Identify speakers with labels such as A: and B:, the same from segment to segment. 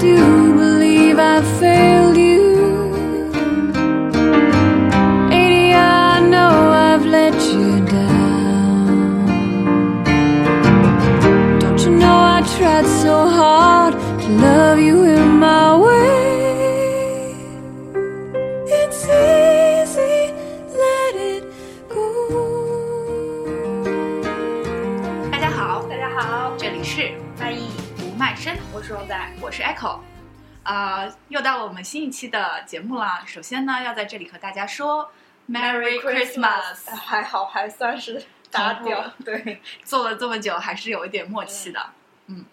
A: do
B: 我是
C: Echo。啊、又到了我们新一期的节目啦。首先呢，要在这里和大家说 Merry Christmas。
B: 还好，还算是达标。对，
C: 做了这么久，还是有一点默契的。嗯，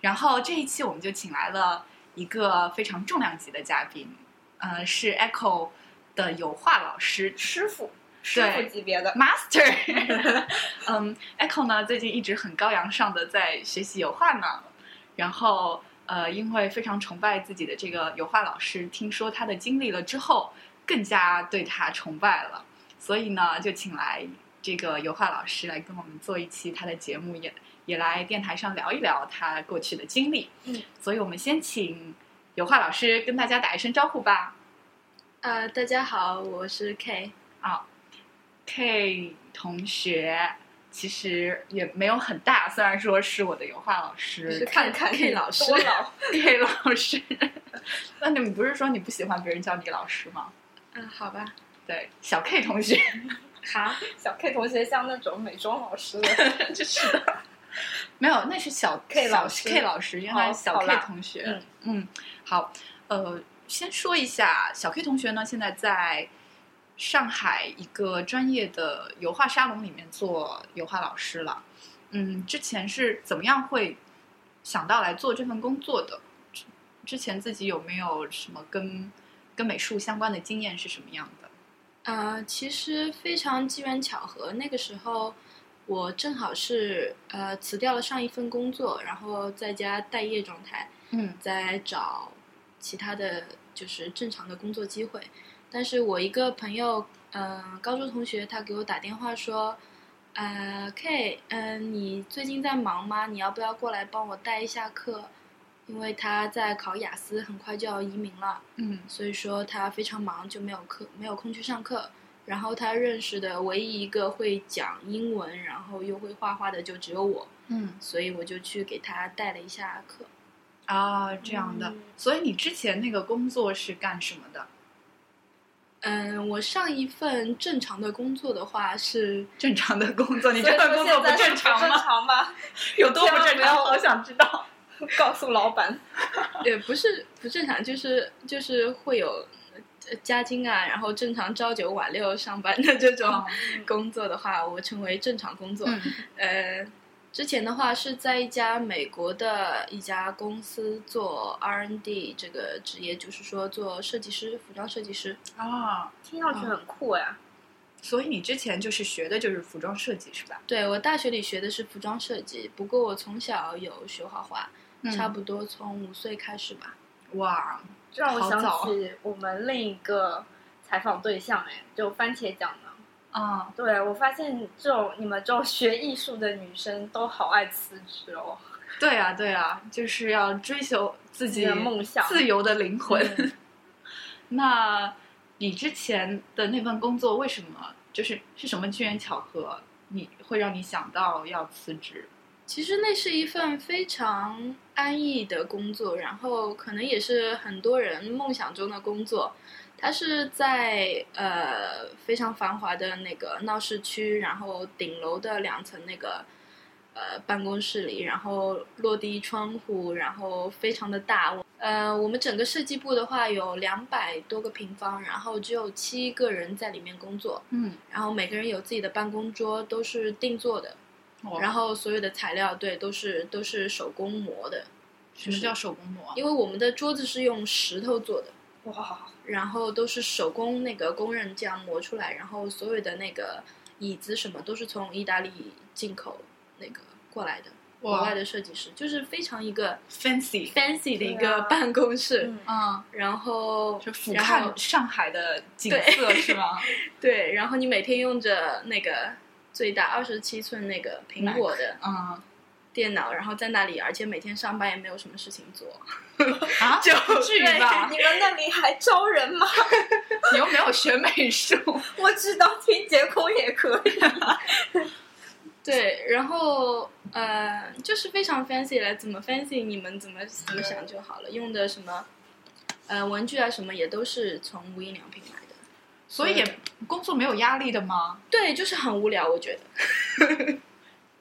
C: 然后这一期我们就请来了一个非常重量级的嘉宾，呃，是 Echo 的油画老师
B: 师傅，师傅级别的。
C: Master。嗯，Echo 呢最近一直很高扬上的在学习油画呢，然后呃，因为非常崇拜自己的这个油画老师，听说他的经历了之后，更加对他崇拜了，所以呢就请来这个油画老师来跟我们做一期他的节目，也也来电台上聊一聊他过去的经历。
B: 嗯，
C: 所以我们先请油画老师跟大家打一声招呼吧。
D: 呃，大家好，我是 K。
C: 啊，K 同学其实也没有很大，虽然说是我的油画老师
B: 是看看
D: K 老师
B: 多老。
C: K 老师。那你们不是说你不喜欢别人叫你老师吗？
D: 嗯、好吧。
C: 对，小 K 同学，
D: 好，
B: 小 K 同学像那种美妆老师的，
C: 就是的。没有，那是小
B: K 老师
C: K 老师，原来是小 K 同学。
B: 嗯
C: 嗯，好，呃，先说一下，小 K 同学呢，现在在上海一个专业的油画沙龙里面做油画老师了。嗯，之前是怎么样会想到来做这份工作的？之之前自己有没有什么跟跟美术相关的经验是什么样的？
D: 呃，其实非常机缘巧合，那个时候我正好是呃辞掉了上一份工作，然后在家待业状态，
C: 嗯
D: 在找其他的就是正常的工作机会。但是我一个朋友，呃，高中同学，他给我打电话说，呃，K，嗯、你最近在忙吗？你要不要过来帮我带一下课？因为他在考雅思，很快就要移民了，
C: 嗯
D: 所以说他非常忙，就没有课，没有空去上课。然后他认识的唯一一个会讲英文，然后又会画画的，就只有我，
C: 嗯
D: 所以我就去给他带了一下课。
C: 啊，这样的。
B: 嗯
C: 所以你之前那个工作是干什么的？
D: 嗯，我上一份正常的工作的话是，
C: 正常的工作，你这份工作
B: 不
C: 正常
B: 正
C: 吗？
B: 常吗？
C: 有多不正常？
B: 千万不要
C: 好想知道。
B: 告诉老板。
D: 也不是不正常，就是就是会有呃加薪啊，然后正常朝九晚六上班的这种工作的话，我称为正常工作。
C: 嗯
D: 呃，之前的话是在一家美国的一家公司做 R&D 这个职业，就是说做设计师，服装设计师。
C: 啊，
B: 听上去很酷呀。
C: 所以你之前就是学的就是服装设计是吧？
D: 对我大学里学的是服装设计，不过我从小有学画画，
C: 嗯
D: 差不多从五岁开始吧。
C: 哇，
B: 这让我想起我们另一个采访对象，哎，就番茄酱的。
C: 啊，
B: 对，我发现这种你们这种学艺术的女生都好爱辞职哦，
C: 对啊，对啊，就是要追求自己
B: 自己的梦想
C: 自由的灵魂。
B: 嗯
C: 那你之前的那份工作为什么就是是什么机缘巧合，你会让你想到要辞职？
D: 其实那是一份非常安逸的工作，然后可能也是很多人梦想中的工作。它是在呃非常繁华的那个闹市区，然后顶楼的两层那个呃办公室里，然后落地窗户，然后非常的大。呃，我们整个设计部的话有两百多个平方，然后只有七个人在里面工作，
C: 嗯，
D: 然后每个人有自己的办公桌，都是定做的。哦然
C: 后
D: 后所有的材料对都是都是手工磨的，
C: 什么叫手工磨？
D: 因为我们的桌子是用石头做的，
B: 哇，
D: 然后都是手工那个工人这样磨出来，然后所有的那个椅子什么都是从意大利进口那个过来的，国外的设计师，就是非常一个 fancy，fancy 的一个办公室，
B: 啊
C: 嗯，
D: 然后
C: 就俯瞰上海的景色是吗？
D: 对，然后你每天用着那个最大二十七寸那个苹果的
C: 嗯
D: 电脑，然后在那里，而且每天上班也没有什么事情做。
C: 啊，
D: 就
C: 不至于吧？
B: 你们那里还招人吗？
C: 你又没有学美术，
B: 我知道清洁工也可以。
D: 对，然后呃，就是非常 fancy 了，怎么 fancy 你们怎么怎么想就好了。用的什么呃文具啊什么也都是从无印良品买的。
C: 所以也工作没有压力的吗？
D: 对，就是很无聊，我觉得。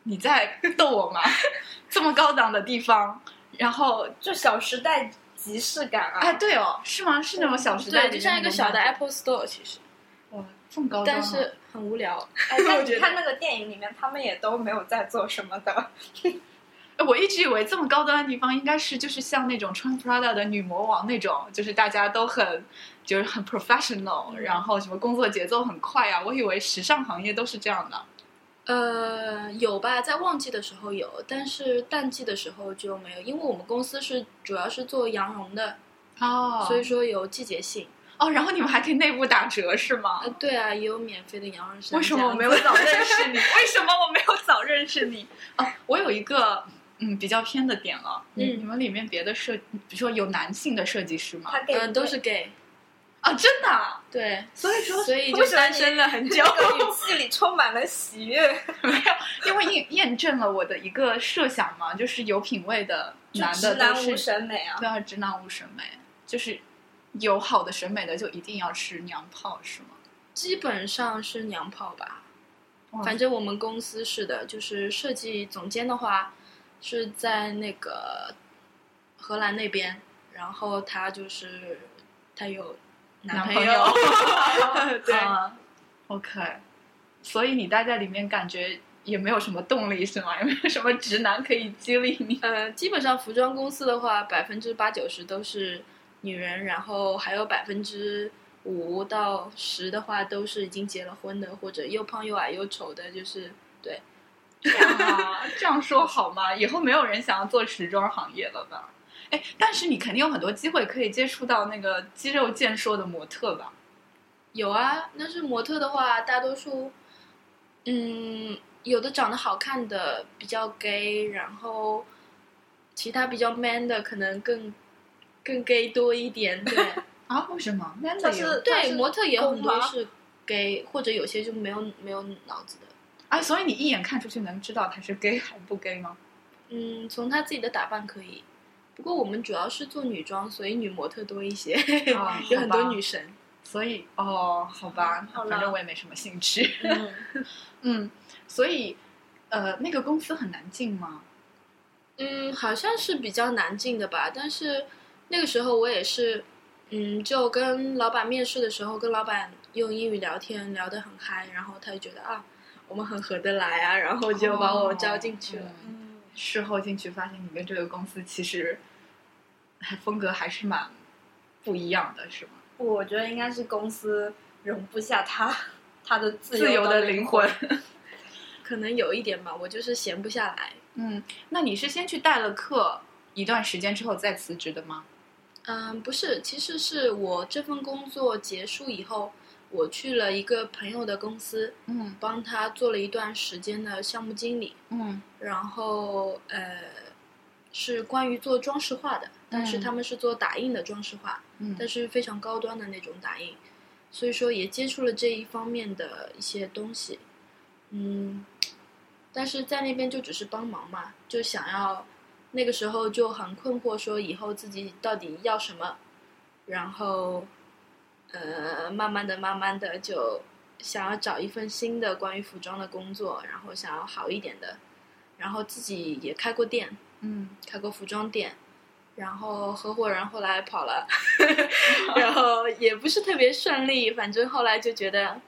C: 你在逗我吗？这么高档的地方，然后
B: 就《小时代》即视感啊！
C: 哎，对哦，是吗？是那种小时代
D: 对，就像一个小的 Apple Store，其实，
C: 哇，这么高端啊，
D: 但是很无聊。
B: 哎，但 你看那个电影里面，他们也都没有在做什么的。
C: 哎我一直以为这么高端的地方应该是就是像那种穿 Prada 的女魔王那种，就是大家都很就是很 professional，、
B: 嗯
C: 然后什么工作节奏很快啊。我以为时尚行业都是这样的。
D: 呃，有吧，在旺季的时候有，但是淡季的时候就没有，因为我们公司是主要是做羊绒的，
C: 哦
D: 所以说有季节性。
C: 哦，然后你们还可以内部打折是吗？
D: 呃，对啊，也有免费的羊绒衫。
C: 为什么我没有早认识 你？为什么我没有早认识你？哦，我有一个嗯比较偏的点了。你
D: 嗯
C: 你们里面别的设，比如说有男性的设计师吗？
B: 他给
D: 呃，都是 gay。
C: 啊，真的啊、
D: 对，
C: 所以说
D: 所以就单身了很久。
B: 这个语气里充满了喜悦。
C: 没有，因为验验证了我的一个设想嘛，就是有品位的男的都是
B: 男无审美啊！
C: 对啊，直男无审美，就是有好的审美的就一定要吃娘炮是吗？
D: 基本上是娘炮吧，反正我们公司是的，就是设计总监的话是在那个荷兰那边，然后他就是他有男朋
C: 友
D: 对，
C: 啊 OK，所以你待在里面感觉也没有什么动力是吗？也没有什么直男可以激励你？
D: 呃，基本上服装公司的话，百分之八九十都是女人，然后还有百分之五到十的话都是已经结了婚的，或者又胖又矮又丑的，就是对。
C: 这样啊，这样说好吗？以后没有人想要做时装行业了吧？哎，但是你肯定有很多机会可以接触到那个肌肉健硕的模特吧？
D: 有啊，但是模特的话，大多数，嗯，有的长得好看的比较 gay，然后其他比较 man 的可能更更 gay 多一点。对
C: 啊？为什么？那
B: 但是他
D: 对，
B: 是
D: 模特也有很多是 gay，或者有些就没有没有脑子的。
C: 啊，所以你一眼看出去能知道他是 gay 还不 gay 吗？
D: 嗯，从他自己的打扮可以。不过我们主要是做女装，所以女模特多一些，
C: 啊
D: 有很多女神。
C: 所以哦，好吧，
B: 好
C: 反正我也没什么兴趣。
B: 嗯，
C: 嗯，所以呃，那个公司很难进吗？
D: 嗯，好像是比较难进的吧，但是那个时候我也是，嗯，就跟老板面试的时候，跟老板用英语聊天，聊得很嗨，然后他就觉得啊，我们很合得来啊，然后就把我招进去了。
C: 嗯
B: 嗯
C: 事后进去发现你跟这个公司其实还风格还是蛮不一样的，是吗？
B: 我觉得应该是公司容不下他他的自
C: 自由
B: 的
C: 的灵魂。
D: 可能有一点吧，我就是闲不下来。
C: 嗯，那你是先去代了课一段时间之后再辞职的吗？
D: 嗯，不是，其实是我这份工作结束以后，我去了一个朋友的公司，
C: 嗯。
D: 帮他做了一段时间的项目经理。
C: 嗯。
D: 然后呃，是关于做装饰画的，但是
C: 嗯。
D: 他们是做打印的装饰画，
C: 嗯。
D: 但是非常高端的那种打印，所以说也接触了这一方面的一些东西，嗯，但是在那边就只是帮忙嘛，就想要那个时候就很困惑，说以后自己到底要什么，然后呃，慢慢的、慢慢的就想要找一份新的关于服装的工作，然后想要好一点的，然后自己也开过店，
C: 嗯，
D: 开过服装店，然后合伙人后来跑了，然后也不是特别顺利，反正后来就觉得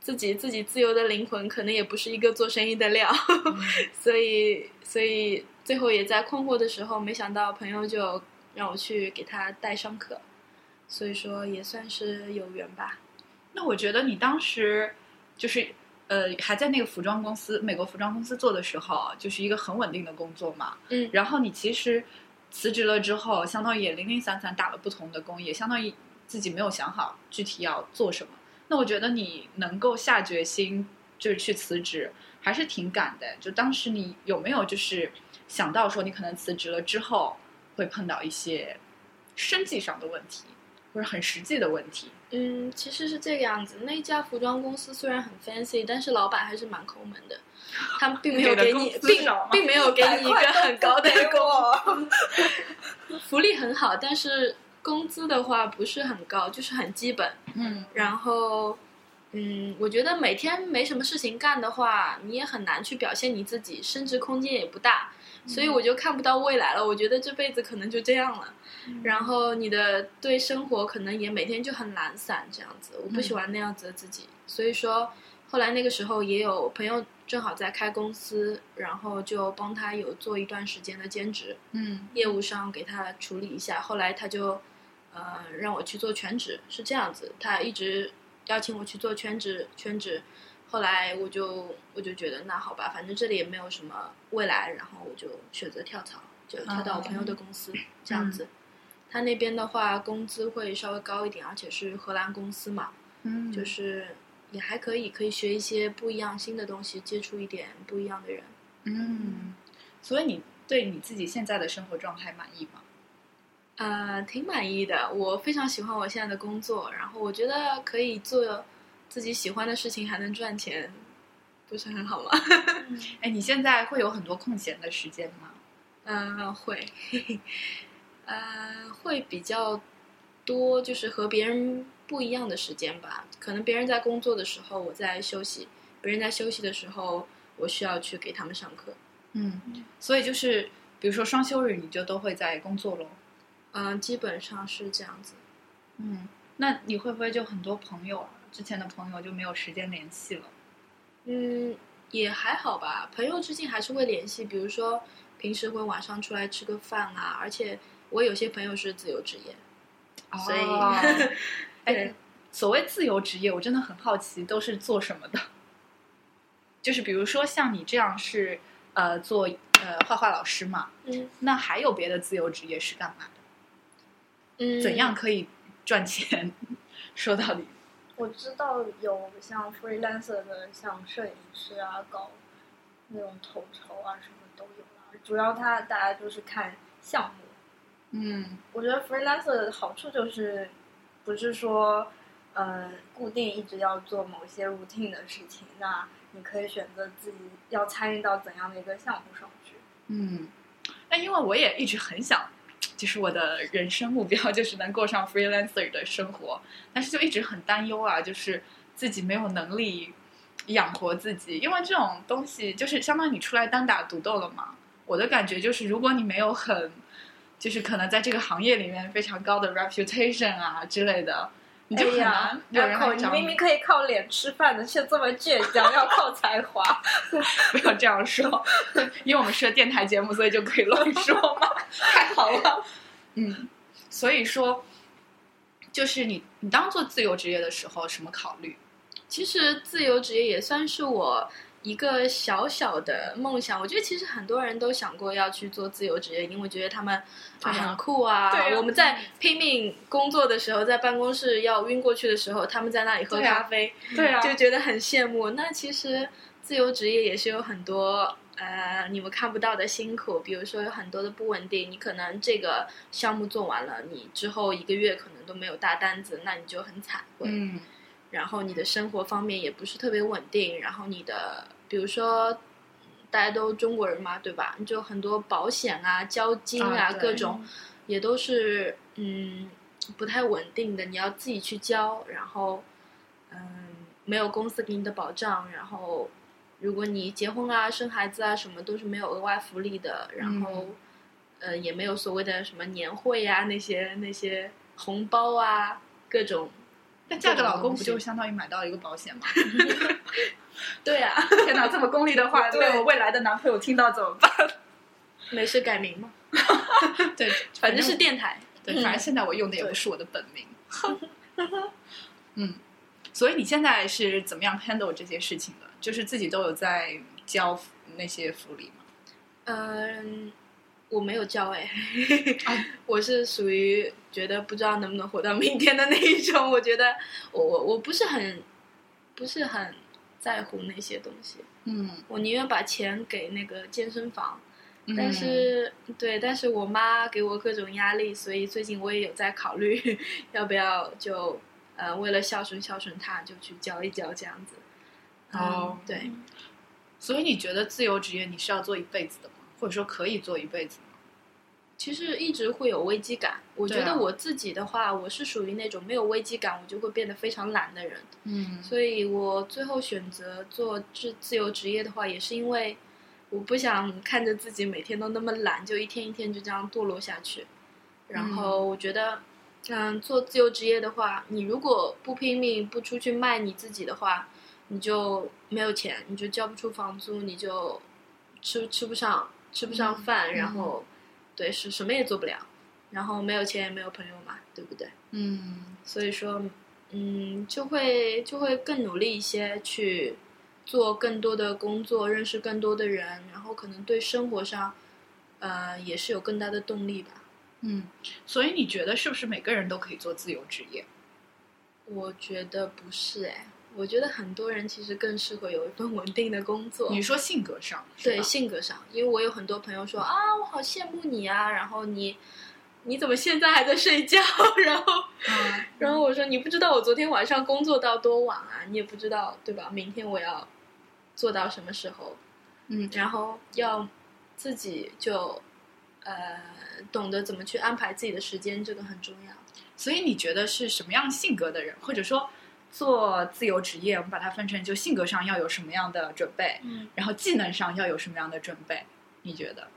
D: 自己自己自由的灵魂可能也不是一个做生意的料，所以所以最后也在困惑的时候，没想到朋友就让我去给他带上课，所以说也算是有缘吧。
C: 那我觉得你当时就是呃还在那个服装公司，美国服装公司做的时候，就是一个很稳定的工作嘛。
D: 嗯
C: 然后你其实辞职了之后，相当于也零零散散打了不同的工，也相当于自己没有想好具体要做什么。那我觉得你能够下决心就是去辞职，还是挺赶的。就当时你有没有就是想到说你可能辞职了之后会碰到一些生计上的问题，或者很实际的问题？
D: 嗯，其实是这个样子。那家服装公司虽然很 fancy，但是老板还是蛮抠门的。他们并没有
C: 给
D: 你，并并没有给你一个很高的
B: 给
D: 工
B: 我，
D: 福利很好，但是工资的话不是很高，就是很基本。
C: 嗯
D: 然后，嗯，我觉得每天没什么事情干的话，你也很难去表现你自己，升值空间也不大，所以我就看不到未来了。我觉得这辈子可能就这样了。然后你的对生活可能也每天就很懒散这样子，我不喜欢那样子的自己。所以说，后来那个时候也有朋友正好在开公司，然后就帮他有做一段时间的兼职。
C: 嗯
D: 业务上给他处理一下，后来他就呃让我去做全职，是这样子，他一直邀请我去做全职，全职。后来我就我就觉得那好吧，反正这里也没有什么未来，然后我就选择跳槽，就跳到我朋友的公司、这样子。他那边的话，工资会稍微高一点，而且是荷兰公司嘛，
C: 嗯，
D: 就是也还可以，可以学一些不一样新的东西，接触一点不一样的人。
C: 嗯，所以你对你自己现在的生活状态满意吗？
D: 呃，挺满意的。我非常喜欢我现在的工作，然后我觉得可以做自己喜欢的事情，还能赚钱，不是很好吗？
C: 哎，你现在会有很多空闲的时间吗？
D: 嗯、会，呃，会比较多，就是和别人不一样的时间吧。可能别人在工作的时候，我在休息；别人在休息的时候，我需要去给他们上课。
C: 嗯，所以就是比如说双休日，你就都会在工作喽。
D: 嗯、基本上是这样子。
C: 嗯，那你会不会就很多朋友啊，之前的朋友就没有时间联系了？
D: 嗯，也还好吧，朋友之间还是会联系，比如说平时会晚上出来吃个饭啊，而且我有些朋友是自由职业，所以
C: 哦 哎，所谓自由职业，我真的很好奇，都是做什么的？就是比如说像你这样是呃做呃画画老师嘛，
D: 嗯
C: 那还有别的自由职业是干嘛的？
D: 嗯，
C: 怎样可以赚钱？说到底，
B: 我知道有像 freelancer 的，像摄影师啊，搞那种统筹啊，什么都有啦。主要他大家就是看项目。
C: 嗯
B: 我觉得 freelancer 的好处就是，不是说，呃，固定一直要做某些 routine 的事情，那你可以选择自己要参与到怎样的一个项目上去。
C: 嗯，那因为我也一直很想，就是我的人生目标 就是能过上 freelancer 的生活，但是就一直很担忧啊，就是自己没有能力养活自己，因为这种东西就是相当于你出来单打独斗了嘛。我的感觉就是，如果你没有很，就是可能在这个行业里面非常高的 reputation 啊之类的，你就很
B: 哎呀
C: 难，有人
B: 口，
C: 来
B: 你明明可以靠脸吃饭的，却这么倔强，要靠才华。
C: 不要这样说，因为我们是个电台节目，所以就可以乱说嘛，太好了。嗯，所以说，就是你你当做自由职业的时候，什么考虑？
D: 其实自由职业也算是我一个小小的梦想。我觉得其实很多人都想过要去做自由职业，因为觉得他们
C: 啊
D: 很酷啊。
C: 对啊
D: 我们在拼命工作的时候，在办公室要晕过去的时候，他们在那里喝咖啡，
C: 对啊
D: 就觉得很羡慕。那其实自由职业也是有很多呃你们看不到的辛苦，比如说有很多的不稳定。你可能这个项目做完了，你之后一个月可能都没有大单子，那你就很惨。会
C: 嗯
D: 然后你的生活方面也不是特别稳定，然后你的比如说大家都中国人嘛，对吧？就很多保险啊、交金啊
C: 啊
D: 各种，也都是嗯不太稳定的，你要自己去交，然后嗯没有公司给你的保障，然后如果你结婚啊、生孩子啊什么都是没有额外福利的，然后、呃也没有所谓的什么年会啊那些那些红包啊各种。
C: 但嫁个老公不就相当于买到一个保险吗？
D: 对啊，
C: 天哪，这么功利的话，被我未来的男朋友听到怎么办？
D: 没事改名嘛，
C: 对，
D: 反正是电台。
C: 对，反正现在我用的也不是我的本名。嗯，所以你现在是怎么样 handle 这些事情的？就是自己都有在交那些福利吗？
D: 嗯，我没有交哎，
C: 啊
D: 我是属于觉得不知道能不能活到明天的那一种。我觉得我我我不是很不是很在乎那些东西，
C: 嗯，
D: 我宁愿把钱给那个健身房。
C: 嗯
D: 但是，对，但是我妈给我各种压力，所以最近我也有在考虑，要不要就呃为了孝顺孝顺她，就去教一教这样子。嗯
C: 哦
D: 对，
C: 所以你觉得自由职业你是要做一辈子的吗？或者说可以做一辈子吗？
D: 其实一直会有危机感。我觉得我自己的话，我是属于那种没有危机感，我就会变得非常懒的人。
C: 嗯
D: 所以我最后选择做自自由职业的话，也是因为我不想看着自己每天都那么懒，就一天一天就这样堕落下去。然后我觉得，嗯，做自由职业的话，你如果不拼命，不出去卖你自己的话，你就没有钱，你就交不出房租，你就吃吃不上吃不上饭，然后对是什么也做不了，然后没有钱也没有朋友嘛，对不对？
C: 嗯
D: 所以说，嗯，就会就会更努力一些，去做更多的工作，认识更多的人，然后可能对生活上，呃，也是有更大的动力吧。
C: 嗯，所以你觉得是不是每个人都可以做自由职业？
D: 我觉得不是哎，我觉得很多人其实更适合有一份 稳定的工作。
C: 你说性格上
D: 对性格上，因为我有很多朋友说啊，我好羡慕你啊，然后你你怎么现在还在睡觉？然后
C: 嗯
D: 然后我说你不知道我昨天晚上工作到多晚啊，你也不知道对吧？明天我要做到什么时候，
C: 嗯
D: 然后要自己就呃懂得怎么去安排自己的时间，这个很重要。
C: 所以你觉得是什么样性格的人，或者说做自由职业，我们把它分成就性格上要有什么样的准备，
D: 嗯，
C: 然后技能上要有什么样的准备？你觉得？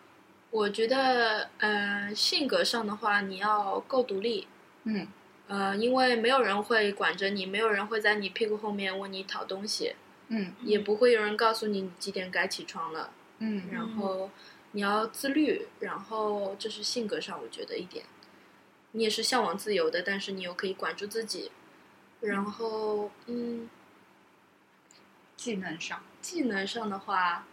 D: 我觉得呃性格上的话，你要够独立，
C: 嗯
D: 呃，因为没有人会管着你，没有人会在你屁股后面问你讨东西，
C: 嗯
D: 也不会有人告诉你你几点该起床了。
C: 嗯
D: 然后你要自律，然后这是性格上我觉得一点，你也是向往自由的，但是你又可以管住自己。然后，嗯，
C: 技能上，
D: 技能上的话，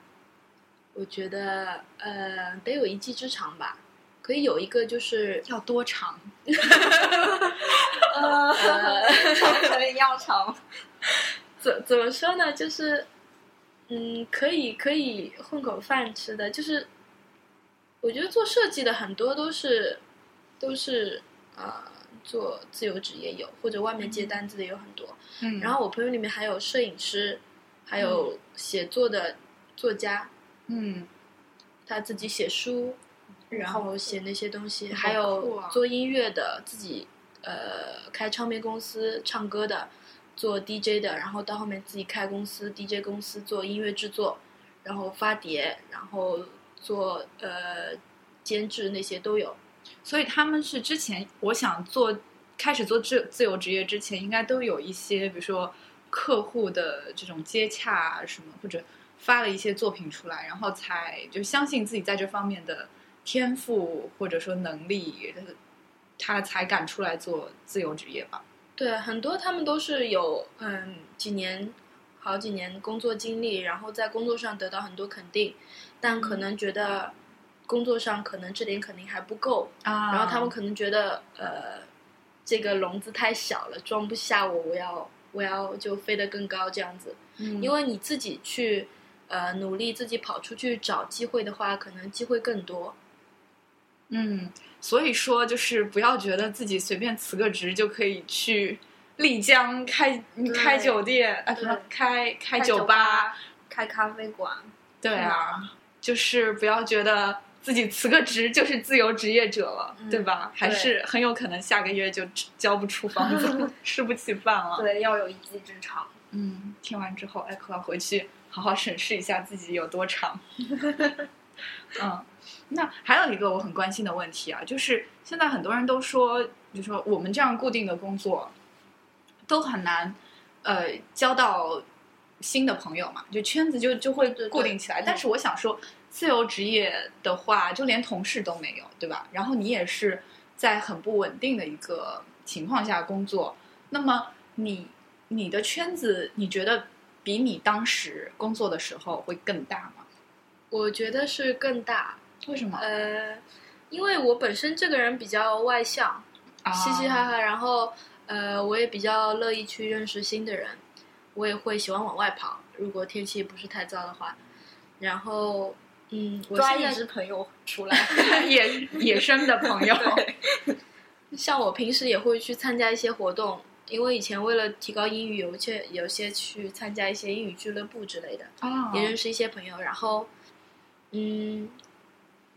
D: 我觉得呃得有一技之长吧，可以有一个就是
C: 要多长？
B: 呃，可能要长。
D: 怎怎么说呢？就是，嗯，可以可以混口饭吃的，就是，我觉得做设计的很多都是都是呃做自由职业有，或者外面接单子的有很多。
C: 嗯
D: 然后我朋友里面还有摄影师，还有写作的作家，
C: 嗯
D: 他自己写书，然后写那些东西，
C: 好
D: 还有做音乐的，自己呃开唱片公司唱歌的，做 DJ 的，然后到后面自己开公司 DJ 公司做音乐制作，然后发碟，然后做呃监制那些都有。
C: 所以他们是之前我想做开始做自自由职业之前，应该都有一些，比如说客户的这种接洽啊什么，或者发了一些作品出来，然后才就相信自己在这方面的天赋或者说能力，他才敢出来做自由职业吧。
D: 对，很多他们都是有嗯几年、好几年工作经历，然后在工作上得到很多肯定，但可能觉得工作上可能这点肯定还不够，
C: 啊
D: 然后他们可能觉得呃这个笼子太小了，装不下我，我要我要就飞得更高这样子。
C: 嗯
D: 因为你自己去呃努力，自己跑出去找机会的话，可能机会更多。
C: 嗯，所以说就是不要觉得自己随便辞个职就可以去丽江开开酒店啊，什么开开
B: 开
C: 酒吧，、
B: 开咖啡馆，
C: 对啊，就是不要觉得自己辞个职就是自由职业者了，
B: 嗯
C: 对吧？还是很有可能下个月就交不出房租，吃不起饭了。
B: 对，要有一技之长。
C: 嗯，听完之后，艾克要回去好好审视一下自己有多长。嗯，那还有一个我很关心的问题啊，就是现在很多人都说，就说我们这样固定的工作都很难，呃，交到新的朋友嘛，就圈子就就会固定起来。但是我想说，自由职业的话，就连同事都没有，对吧？然后你也是在很不稳定的一个情况下工作，那么你你的圈子，你觉得比你当时工作的时候会更大吗？
D: 我觉得是更大，
C: 为什么？
D: 呃，因为我本身这个人比较外向，
C: 啊
D: 嘻嘻哈哈，然后呃，我也比较乐意去认识新的人，我也会喜欢往外跑，如果天气不是太糟的话。然后，嗯，我
B: 抓一
D: 现在
B: 只朋友出来，
C: 野野生的朋友，
D: 像我平时也会去参加一些活动，因为以前为了提高英语，有些有些去参加一些英语俱乐部之类的，
C: 啊
D: 也认识一些朋友。然后，嗯，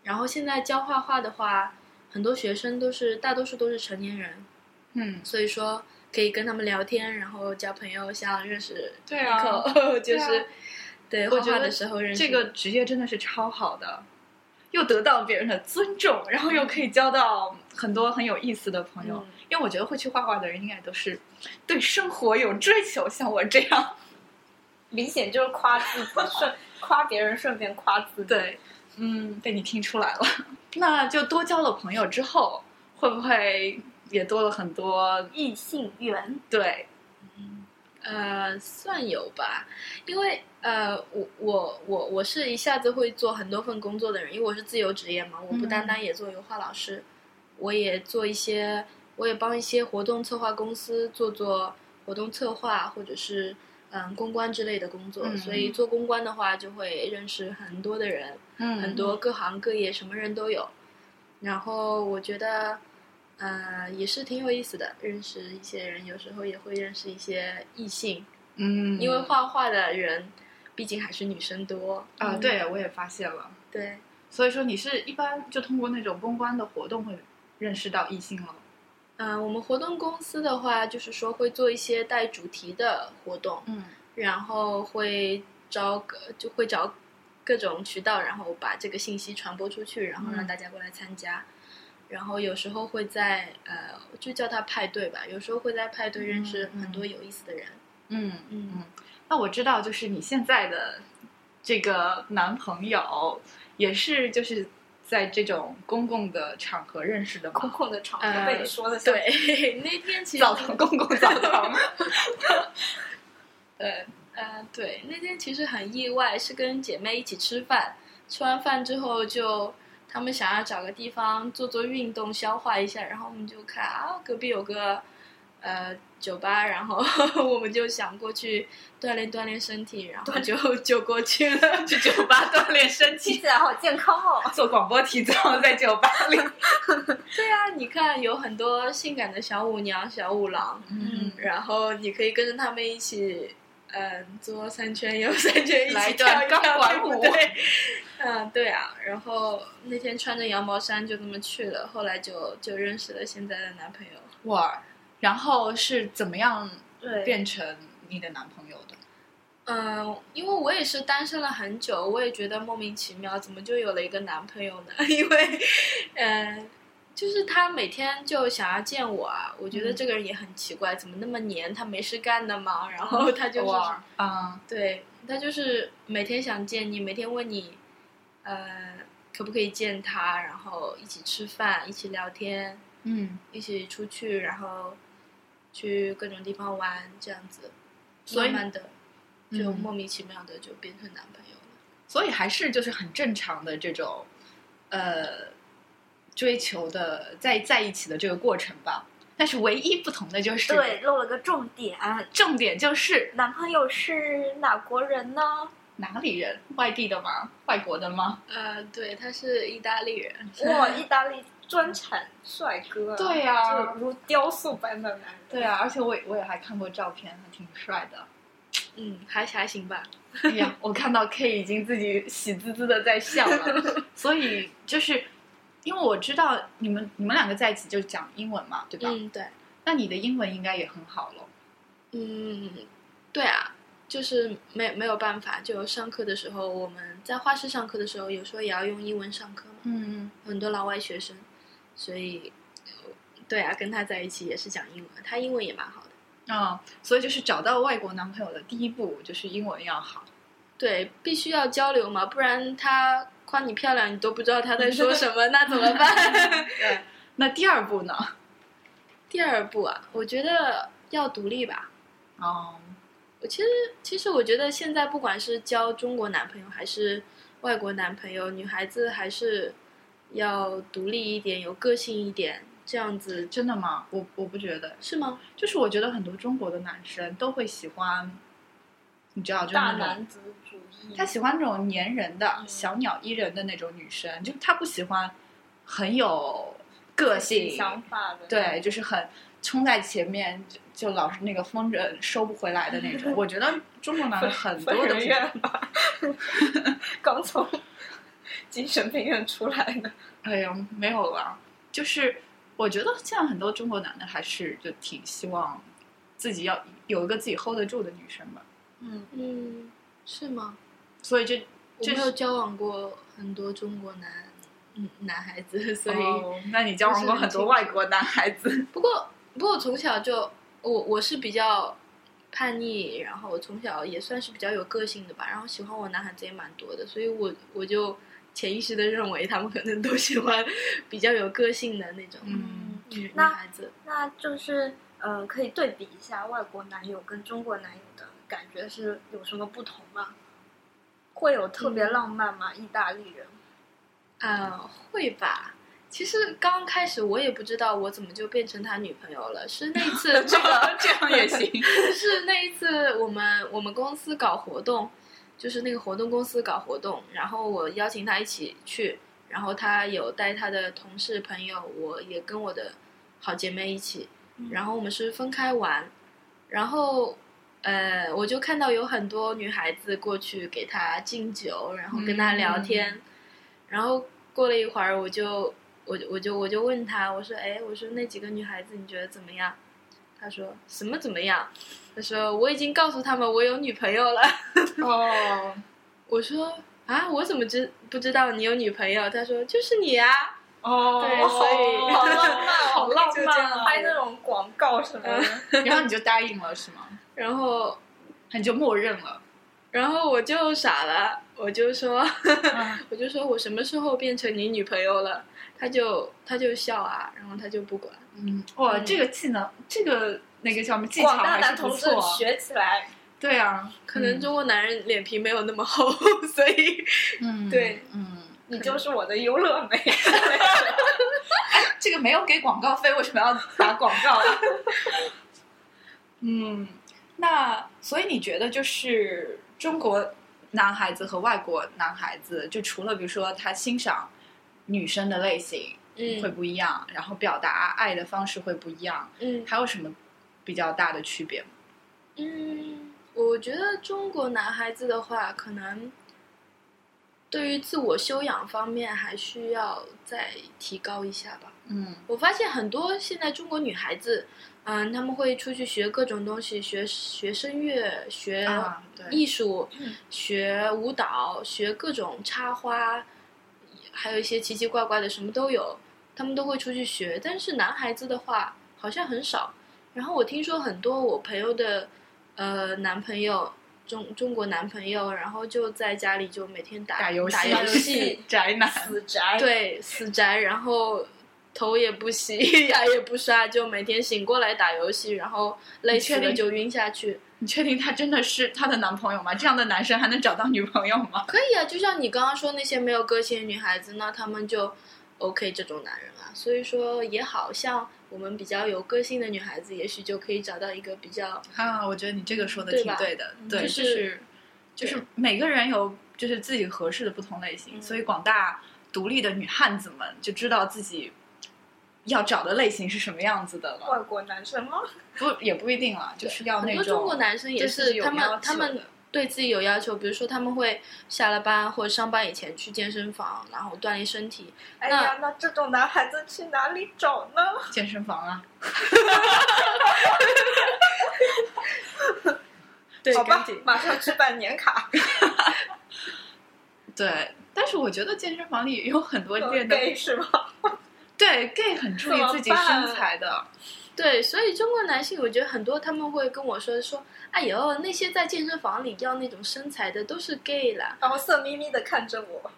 D: 然后现在教画画的话，很多学生都是大多数都是成年人，
C: 嗯，
D: 所以说可以跟他们聊天，然后交朋友，像认识
C: 对啊
D: 就是对画画
C: 我觉得
D: 的时候认识
C: 这个职业真的是超好的，又得到别人的尊重，然后又可以交到很多很有意思的朋友。
B: 嗯
C: 因为我觉得会去画画的人，应该都是对生活有追求，像我这样。
B: 明显就是夸自己，顺夸别人，顺便夸自己。
C: 对，嗯，被你听出来了。那就多交了朋友之后，会不会也多了很多？
B: 异性缘，
C: 对，
D: 呃，算有吧，因为呃，我我我我是一下子会做很多份工作的人，因为我是自由职业嘛，我不单单也做油画老师，我也做一些，我也帮一些活动策划公司做做活动策划，或者是嗯公关之类的工作，
C: 嗯
D: 所以做公关的话就会认识很多的人，
C: 嗯。
D: 很多各行各业什么人都有，然后我觉得。呃，也是挺有意思的，认识一些人，有时候也会认识一些异性，
C: 嗯，
D: 因为画画的人毕竟还是女生多
C: 啊、对我也发现了。
D: 对，
C: 所以说你是一般就通过那种公关的活动会认识到异性了。
D: 嗯、我们活动公司的话，就是说会做一些带主题的活动，
C: 嗯
D: 然后会招个就会找各种渠道，然后把这个信息传播出去，然后让
C: 嗯
D: 大家过来参加。然后有时候会在呃，就叫他派对吧，有时候会在派对认识很多有意思的人。
C: 嗯
D: 嗯嗯
C: 那我知道，就是你现在的这个男朋友也是就是在这种公共的场合认识的
B: 公？共的场合
D: 呃
B: 被你说的像
D: 对，那天其实
C: 澡堂，公共澡堂。
D: 对呃，对，那天其实很意外，是跟姐妹一起吃饭，吃完饭之后就她们想要找个地方做做运动，消化一下，然后我们就看啊，隔壁有个呃酒吧，然后 我们就想过去锻炼锻炼身体，然后就就过去了。
C: 去酒吧锻炼身体，
B: 听起来好健康哦。
C: 做广播体操在酒吧里。
D: 对啊，你看有很多性感的小舞娘、小舞郎，
C: 嗯
D: 然后你可以跟着他们一起，嗯，左三圈右三圈，一起跳一跳，
C: 钢管舞
D: 对不 对？嗯，对啊。然后那天穿着羊毛衫就这么去了，后来就就认识了现在的男朋友。
C: 哇，然后是怎么样，变成你的男朋友的？
D: 嗯，因为我也是单身了很久，我也觉得莫名其妙，怎么就有了一个男朋友呢？因为，嗯，就是他每天就想要见我啊，我觉得
C: 嗯
D: 这个人也很奇怪，怎么那么黏？他没事干的吗？然后他就是
C: 哇啊，
D: 对他就是每天想见你，每天问你，呃，可不可以见他，然后一起吃饭，一起聊天，
C: 嗯，
D: 一起出去，然后去各种地方玩，这样子，
C: 所以
D: 慢慢的就
C: 嗯
D: 莫名其妙的就变成男朋友了。
C: 所以还是就是很正常的这种，呃，追求的在在一起的这个过程吧。但是唯一不同的就是，
B: 对，漏了个重点，
C: 重点就是
B: 男朋友是哪国人呢？
C: 哪里人？外地的吗？外国的吗？
D: 呃，对，他是意大利人。
B: 哇，意大利专产帅哥，
C: 对呀
B: 就如雕塑般的男人。
C: 对啊，而且我也我也还看过照片，还挺帅的。
D: 嗯，还还行吧。
C: 哎呀，我看到 K 已经自己喜滋滋的在笑了，所以就是因为我知道你们你们两个在一起就讲英文嘛，对吧？
D: 嗯，对，
C: 那你的英文应该也很好喽。
D: 嗯，对啊，就是没没有办法，就上课的时候，我们在画室上课的时候，有时候也要用英文上课嘛，
C: 嗯
D: 很多老外学生，所以，呃对啊，跟他在一起也是讲英文，他英文也蛮好的。
C: 啊、所以就是找到外国男朋友的第一步就是英文要好。
D: 对，必须要交流嘛，不然他夸你漂亮，你都不知道他在说什么，那怎么办？对。
C: 那第二步呢？
D: 第二步啊，我觉得要独立吧。
C: 哦，
D: 我其实其实我觉得现在不管是交中国男朋友还是外国男朋友，女孩子还是要独立一点，有个性一点，这样子
C: 真的吗？我我不觉得，
D: 是吗？
C: 就是我觉得很多中国的男生都会喜欢，你知道，就是
B: 大男子主义。
C: 他喜欢那种粘人的、
B: 嗯
C: 小鸟依人的那种女生，就他不喜欢很有个性，
B: 想法的，
C: 对，就是很冲在前面，就就老是那个风筝收不回来的那种。我觉得中国男的很多
B: 疯
C: 都是，
B: 人院吧，刚从精神病院出来的。
C: 哎呀，没有了。就是我觉得现在很多中国男的还是就挺希望自己要有一个自己 hold 得住的女生吧。
B: 嗯，
D: 嗯，是吗？
C: 所以就就
D: 没有交往过很多中国男嗯男孩子，所以、
C: 哦，那你交往过很多外国男孩子？
D: 不过不过我从小就我我是比较叛逆，然后我从小也算是比较有个性的吧，然后喜欢我男孩子也蛮多的，所以我我就潜意识的认为他们可能都喜欢比较有个性的那种
C: 嗯
D: 女女孩子。
B: 那就是呃，可以对比一下外国男友跟中国男友的感觉是有什么不同吗？会有特别浪漫吗？意大利人？
D: 嗯、会吧。其实刚开始我也不知道我怎么就变成他女朋友了，是那一次
C: 这个这样也行。
D: 是那一次我们我们公司搞活动，就是那个活动公司搞活动，然后我邀请他一起去，然后他有带他的同事朋友，我也跟我的好姐妹一起，然后我们是分开玩，然后呃我就看到有很多女孩子过去给他敬酒，然后跟他聊天，然后过了一会儿我就我就我就我就问他，我说哎，我说那几个女孩子你觉得怎么样？他说什么怎么样？他说我已经告诉他们我有女朋友了。
C: 哦，
D: 我说啊，我怎么知不知道你有女朋友？他说就是你啊。
C: 哦，
D: 对所以
B: 好浪漫哦，
C: 好浪漫
B: 拍那种广告什么的。
C: 然后你就答应了是吗？
D: 然后
C: 你就默认了。
D: 然后我就傻了，我就说
C: 嗯
D: 我就说我什么时候变成你女朋友了？他就他就笑啊，然后他就不管。
C: 嗯，哇，
D: 嗯
C: 这个技能，这个那个叫什么技巧
B: 广大
C: 还
B: 男同志
C: 是不错。
B: 学起来，
C: 对啊，
D: 可能中国男人脸皮没有那么厚，所以
C: 嗯，
D: 对，
C: 嗯，
B: 你就是我的优乐美。
C: 这个没有给广告费，为什么要打广告啊？嗯，那所以你觉得就是中国男孩子和外国男孩子，就除了比如说他欣赏女生的类型
D: 嗯
C: 会不一样，然后表达爱的方式会不一样，
D: 嗯
C: 还有什么比较大的区别吗？
D: 嗯，我觉得中国男孩子的话，可能对于自我修养方面还需要再提高一下吧。
C: 嗯
D: 我发现很多现在中国女孩子，嗯，他们会出去学各种东西，学学声乐，学艺术，
B: 嗯
D: 学舞蹈，学各种插花，还有一些奇奇怪怪的，什么都有，他们都会出去学。但是男孩子的话，好像很少。然后我听说很多我朋友的，呃，男朋友，中中国男朋友，然后就在家里就每天打
C: 打游戏
D: 打游戏，
C: 宅男，
B: 死宅，
D: 对，死宅，然后头也不洗，牙也不刷，就每天醒过来打游戏，然后累了就晕下去。
C: 你确定他真的是她的男朋友吗？这样的男生还能找到女朋友吗？
D: 可以啊，就像你刚刚说那些没有个性的女孩子，那他们就 OK 这种男人啊。所以说也好像我们比较有个性的女孩子，也许就可以找到一个比较
C: 啊，我觉得你这个说的挺对的，对，
D: 就
C: 就是是就是每个人有就是自己合适的不同类型，
D: 嗯
C: 所以广大独立的女汉子们就知道自己要找的类型是什么样子的了。
B: 外国男生吗？
C: 不也不一定了，就是要那种
D: 很多中国男生也是，他
C: 有要求
D: 们他们对自己有要求，比如说他们会下了班或者上班以前去健身房，然后锻炼身体。
B: 哎呀，那这种男孩子去哪里找呢？
C: 健身房啊，
D: 对
B: 好吧，马上去办年卡。
C: 对。但是我觉得健身房里有很多练的
B: 是吗？
C: 对 gay 很注意自己身材的，
D: 对，所以中国男性，我觉得很多他们会跟我说说，哎呦，那些在健身房里要那种身材的都是 gay 啦。
B: 然后色眯眯的看着我。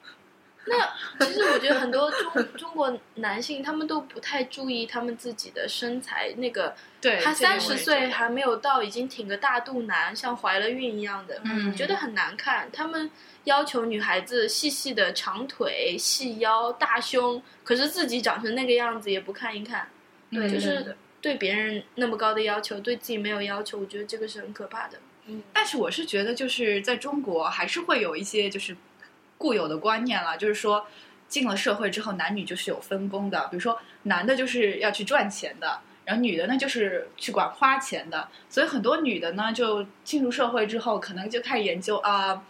D: 那其实我觉得很多中 中国男性他们都不太注意他们自己的身材，那个
C: 对，
D: 他三十岁还没有到，已经挺个大肚腩，像怀了孕一样的，
C: 嗯
D: 觉得很难看。他们要求女孩子细细的长腿、细腰、大胸，可是自己长成那个样子也不看一看，
C: 对
D: 就是
B: 对
D: 对别人那么高的要求，对自己没有要求，我觉得这个是很可怕的。
B: 嗯
C: 但是我是觉得，就是在中国还是会有一些就是固有的观念了，就是说进了社会之后，男女就是有分工的。比如说，男的就是要去赚钱的，然后女的呢就是去管花钱的。所以很多女的呢，就进入社会之后，可能就开始研究啊、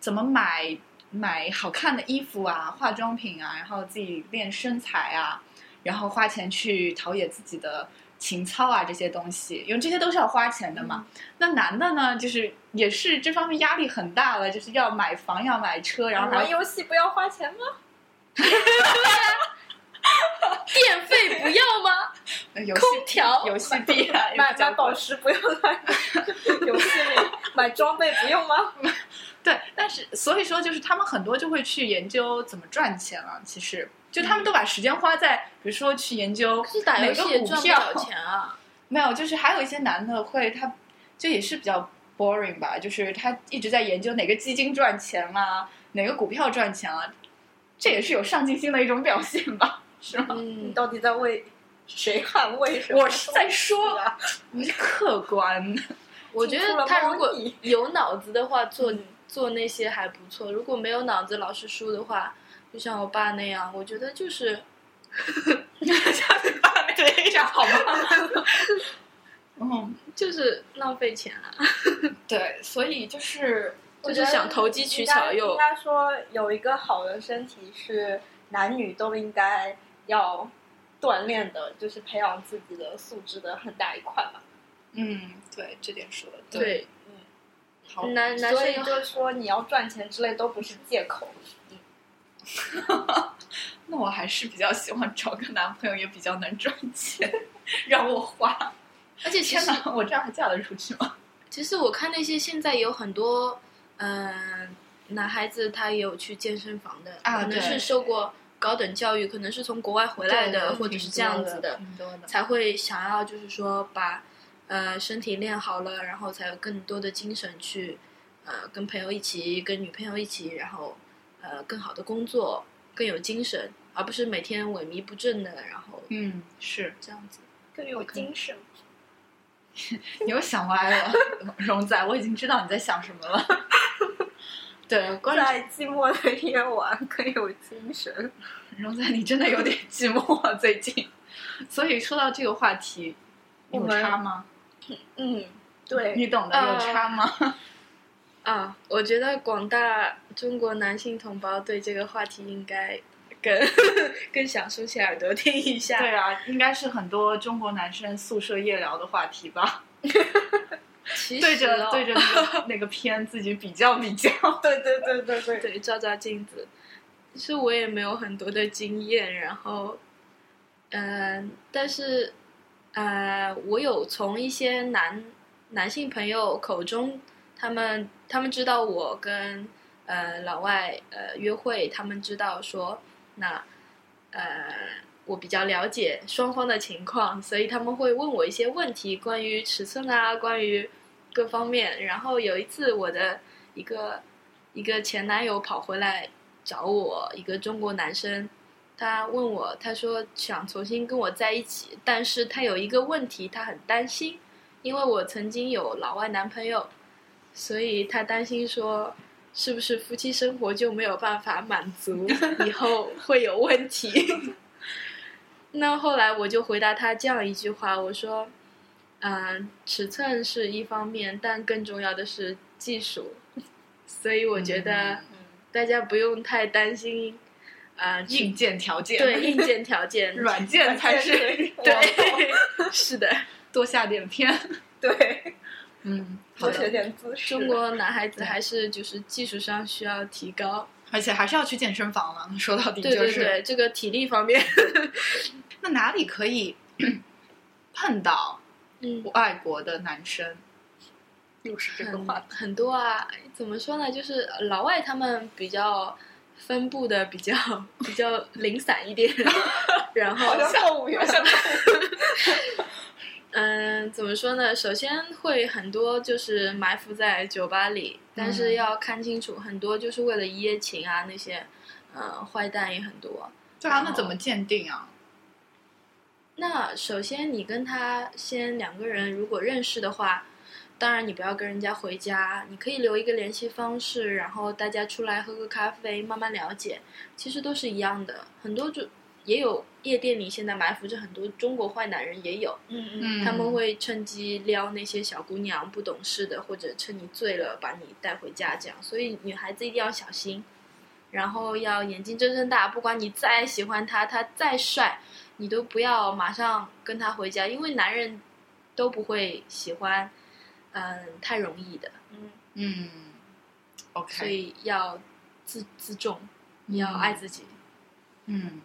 C: 怎么买买好看的衣服啊、化妆品啊，然后自己练身材啊，然后花钱去陶冶自己的情操啊这些东西，因为这些都是要花钱的嘛。那男的呢，就是也是这方面压力很大了，就是要买房、要买车，然后
B: 玩游戏不要花钱吗？
D: 电费不要吗？空调
C: 游戏币
B: 买买宝石不用来游戏里，买装备不用吗？
C: 对，但是所以说就是他们很多就会去研究怎么赚钱了。其实就他们都把时间花在，比如说去研究
D: 可是打游
C: 哪
D: 戏也
C: 个股票
D: 赚不了钱啊。
C: 没有，就是还有一些男的会，他就也是比较 boring 吧，就是他一直在研究哪个基金赚钱啦，哪个股票赚钱啊，这也是有上进心的一种表现吧，是吗？
D: 嗯，
B: 你到底在为谁捍卫什么？
C: 我是在说
B: 啊，
C: 我是客观，
D: 我觉得他如果有脑子的话，做
B: 嗯
D: 做那些还不错；如果没有脑子，老是输的话，就像我爸那样，我觉得就是
C: 像你爸那样好吗？嗯，
D: 就是浪费钱啊。
C: 对，所以就是
D: 就是想投机取巧又
B: 应该说有一个好的身体是男女都应该要锻炼的，就是培养自己的素质的很大一块吧。
C: 嗯，对，这点说的
D: 对，
C: 好，
D: 男男
B: 所以
D: 生
B: 就是说你要赚钱之类都不是借口。
C: 那我还是比较喜欢找个男朋友，也比较能赚钱，让我花。
D: 而且
C: 天哪，我这样还嫁得出去吗？
D: 其实我看那些现在有很多，嗯、男孩子他也有去健身房的，
C: 啊
D: 可能是受过高等教育，可能是从国外回来的，或者是这样子的。才会想要就是说把呃身体练好了，然后才有更多的精神去呃跟朋友一起，跟女朋友一起，然后呃更好的工作，更有精神，而不是每天萎靡不振的，然后
C: 嗯，是
D: 这样子。
B: 更有精神。
C: 你又想歪了，荣仔，我已经知道你在想什么了。对，关于
B: 在寂寞的夜晚更有精神。
C: 荣仔，你真的有点寂寞啊最近。所以说到这个话题，有差吗？
B: 嗯，对，
C: 你懂的，有差吗？
D: 啊，我觉得广大中国男性同胞对这个话题应该更 更想竖起耳朵听一下。
C: 对啊，应该是很多中国男生宿舍夜聊的话题吧。
D: 其实
C: 对着
D: 哦
C: 对着那个 那个片自己比较比较。
B: 对对对对对，
D: 对照照镜子。其实我也没有很多的经验，然后，嗯、但是，呃，我有从一些男男性朋友口中，他们他们知道我跟呃老外呃约会，他们知道说，那呃我比较了解双方的情况，所以他们会问我一些问题，关于尺寸啊，关于各方面。然后有一次，我的一个一个前男友跑回来找我，一个中国男生，他问我，他说想重新跟我在一起，但是他有一个问题，他很担心，因为我曾经有老外男朋友，所以他担心说。是不是夫妻生活就没有办法满足，以后会有问题？那后来我就回答他这样一句话，我说：“嗯、尺寸是一方面，但更重要的是技术。所以我觉得
C: 嗯
D: 大家不用太担心，啊、
C: 硬件条件，
D: 对硬件条件，
C: 软件才是
D: 对，是的。
C: 多下点片。
B: 对，
C: 嗯，好
B: 多学。点姿势。
D: 中国男孩子还是就是技术上需要提高，
C: 而且还是要去健身房了。说到底
D: 对
C: 就是，
D: 对对，这个体力方面，
C: 那哪里可以 碰到
D: 嗯，
C: 外国的男生？
B: 又是这个话题。
D: 很多啊，怎么说呢？就是老外他们比较分布的比较比较零散一点，然后
B: 好像动物园，
D: 嗯，怎么说呢？首先会很多就是埋伏在酒吧里，但是
C: 嗯
D: 要看清楚，很多就是为了一夜情啊，那些呃坏蛋也很多。
C: 对啊，那怎么鉴定啊？
D: 那首先你跟他先两个人如果认识的话，当然你不要跟人家回家，你可以留一个联系方式，然后大家出来喝个咖啡，慢慢了解，其实都是一样的。很多就也有夜店里现在埋伏着很多中国坏男人，也有。
B: 嗯
C: 嗯，
D: 他们会趁机撩那些小姑娘不懂事的，或者趁你醉了把你带回家这样。所以女孩子一定要小心，然后要眼睛睁睁大，不管你再喜欢他，他再帅，你都不要马上跟他回家，因为男人都不会喜欢，嗯，太容易的，
B: 嗯
C: 嗯，OK，
D: 所以要自自重，你要爱自己。
C: 嗯，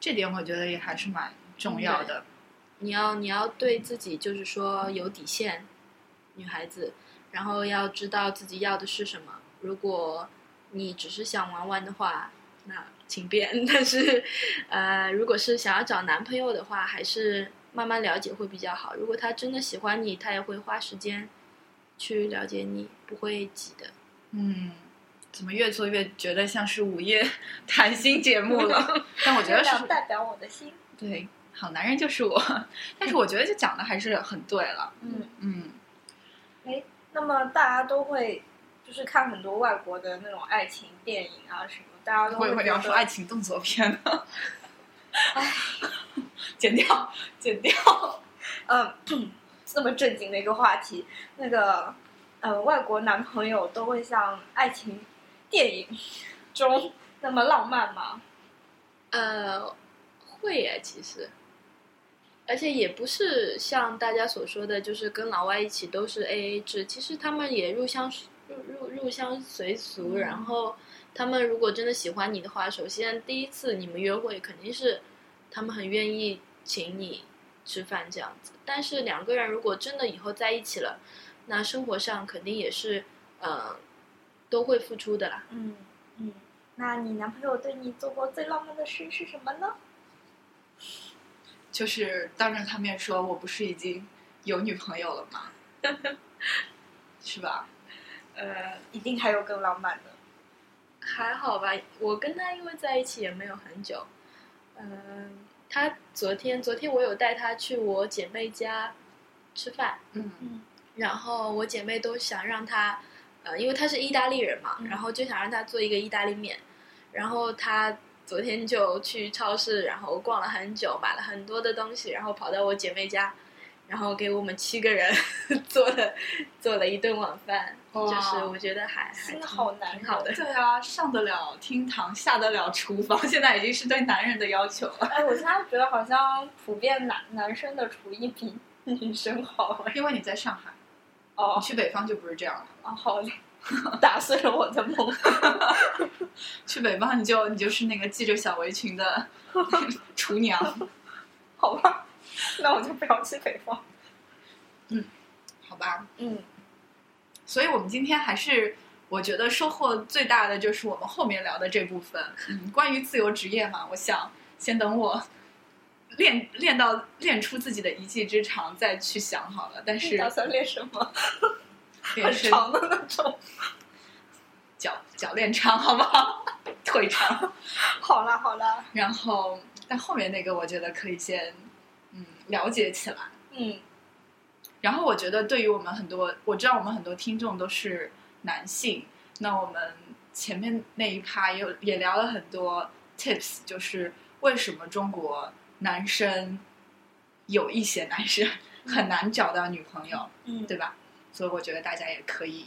C: 这点我觉得也还是蛮重要的。
D: 你要你要对自己就是说有底线，女孩子，然后要知道自己要的是什么。如果你只是想玩玩的话，那请便。但是，呃，如果是想要找男朋友的话，还是慢慢了解会比较好。如果他真的喜欢你，他也会花时间去了解你，不会急的。
C: 嗯，怎么越做越觉得像是午夜谈心节目了？但我觉得是
B: 代表我的心。
C: 对，好男人就是我。但是我觉得就讲的还是很对了。
B: 嗯，
C: 嗯哎
B: 那么大家都会就是看很多外国的那种爱情电影啊什么，大家都
C: 我以为
B: 觉得
C: 你要说爱情动作片呢。
B: 哎，
C: 剪掉，剪掉。
B: 嗯，这么正经的一个话题，那个呃，外国男朋友都会像爱情电影中那么浪漫吗？
D: 呃，会耶，其实，而且也不是像大家所说的，就是跟老外一起都是 A A 制。其实他们也入乡入入入乡随俗，
B: 嗯
D: 然后他们如果真的喜欢你的话，首先第一次你们约会肯定是他们很愿意请你吃饭这样子。但是两个人如果真的以后在一起了，那生活上肯定也是呃都会付出的啦。
B: 嗯嗯，那你男朋友对你做过最浪漫的事是什么呢？
C: 就是当着他面说我不是已经有女朋友了吗？是吧？
B: 呃，一定还有更浪漫的。
D: 还好吧，我跟他因为在一起也没有很久，嗯、他昨天昨天我有带他去我姐妹家吃饭，
C: 嗯
B: 嗯
D: 然后我姐妹都想让他，呃，因为他是意大利人嘛，
B: 嗯
D: 然后就想让他做一个意大利面，然后他昨天就去超市，然后逛了很久，买了很多的东西，然后跑到我姐妹家，然后给我们七个人 做了做了一顿晚饭，就是我觉得还还
B: 心好难
D: 挺好的。
C: 对啊，上得了厅堂，下得了厨房，现在已经是对男人的要求了。
B: 哎，我现在觉得好像普遍男男生的厨艺比女生好哎。
C: 因为你在上海，
B: 哦
C: 你去北方就不是这样了。
B: 哦，好嘞，打碎了我的梦。
C: 去北方你就你就是那个系着小围裙的 厨娘，
B: 好吧，那我就不要去北方。
C: 嗯好吧？
B: 嗯
C: 所以我们今天还是我觉得收获最大的就是我们后面聊的这部分，嗯，关于自由职业嘛，我想先等我练练到练出自己的一技之长再去想好了。但是
B: 打算练什么？
C: 练
B: 长的那种。
C: 脚脚练长，好不好？腿长。
B: 好啦好啦，
C: 然后，但后面那个我觉得可以先嗯了解起来。
B: 嗯
C: 然后我觉得对于我们很多，我知道我们很多听众都是男性，那我们前面那一趴也有也聊了很多 tips，就是为什么中国男生有一些男生很难找到女朋友，
B: 嗯，
C: 对吧？所以我觉得大家也可以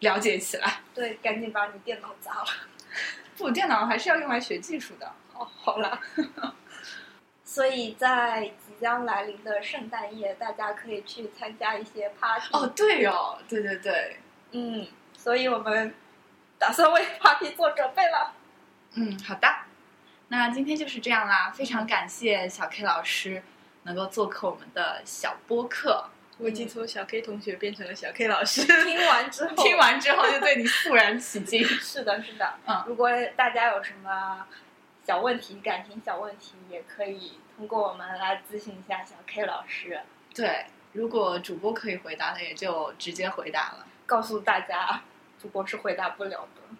C: 了解起来。
B: 对，赶紧把你电脑砸了。
C: 不，电脑还是要用来学技术的。
B: 哦，好啦。所以在即将来临的圣诞夜，大家可以去参加一些 party。
C: 哦，对哦，对对对，
B: 嗯，所以我们打算为 party 做准备了。
C: 嗯，好的，那今天就是这样啦，非常感谢小 K 老师能够做客我们的小播客。
D: 我已经从小 K 同学变成了小 K 老师。
B: 听完之后，
C: 听完之后就对你肃然起敬。
B: 是的，是的。
C: 嗯
B: 如果大家有什么小问题、感情小问题，也可以通过我们来咨询一下小 K 老师，
C: 对，如果主播可以回答的，也就直接回答了。
B: 告诉大家，主播是回答不了的。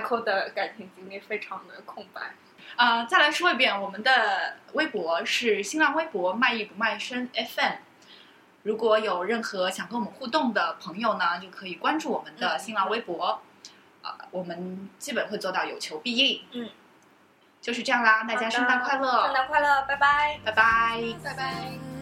B: Echo 的感情经历非常的空白。
C: 啊、再来说一遍，我们的微博是新浪微博“卖艺不卖身 FM”。如果有任何想跟我们互动的朋友呢，就可以关注我们的
B: 嗯
C: 新浪微博，啊、我们基本会做到有求必应。
B: 嗯，
C: 就是这样啦，大家圣诞快乐，
B: 圣诞快乐，拜拜。
C: 拜拜。
D: 拜拜。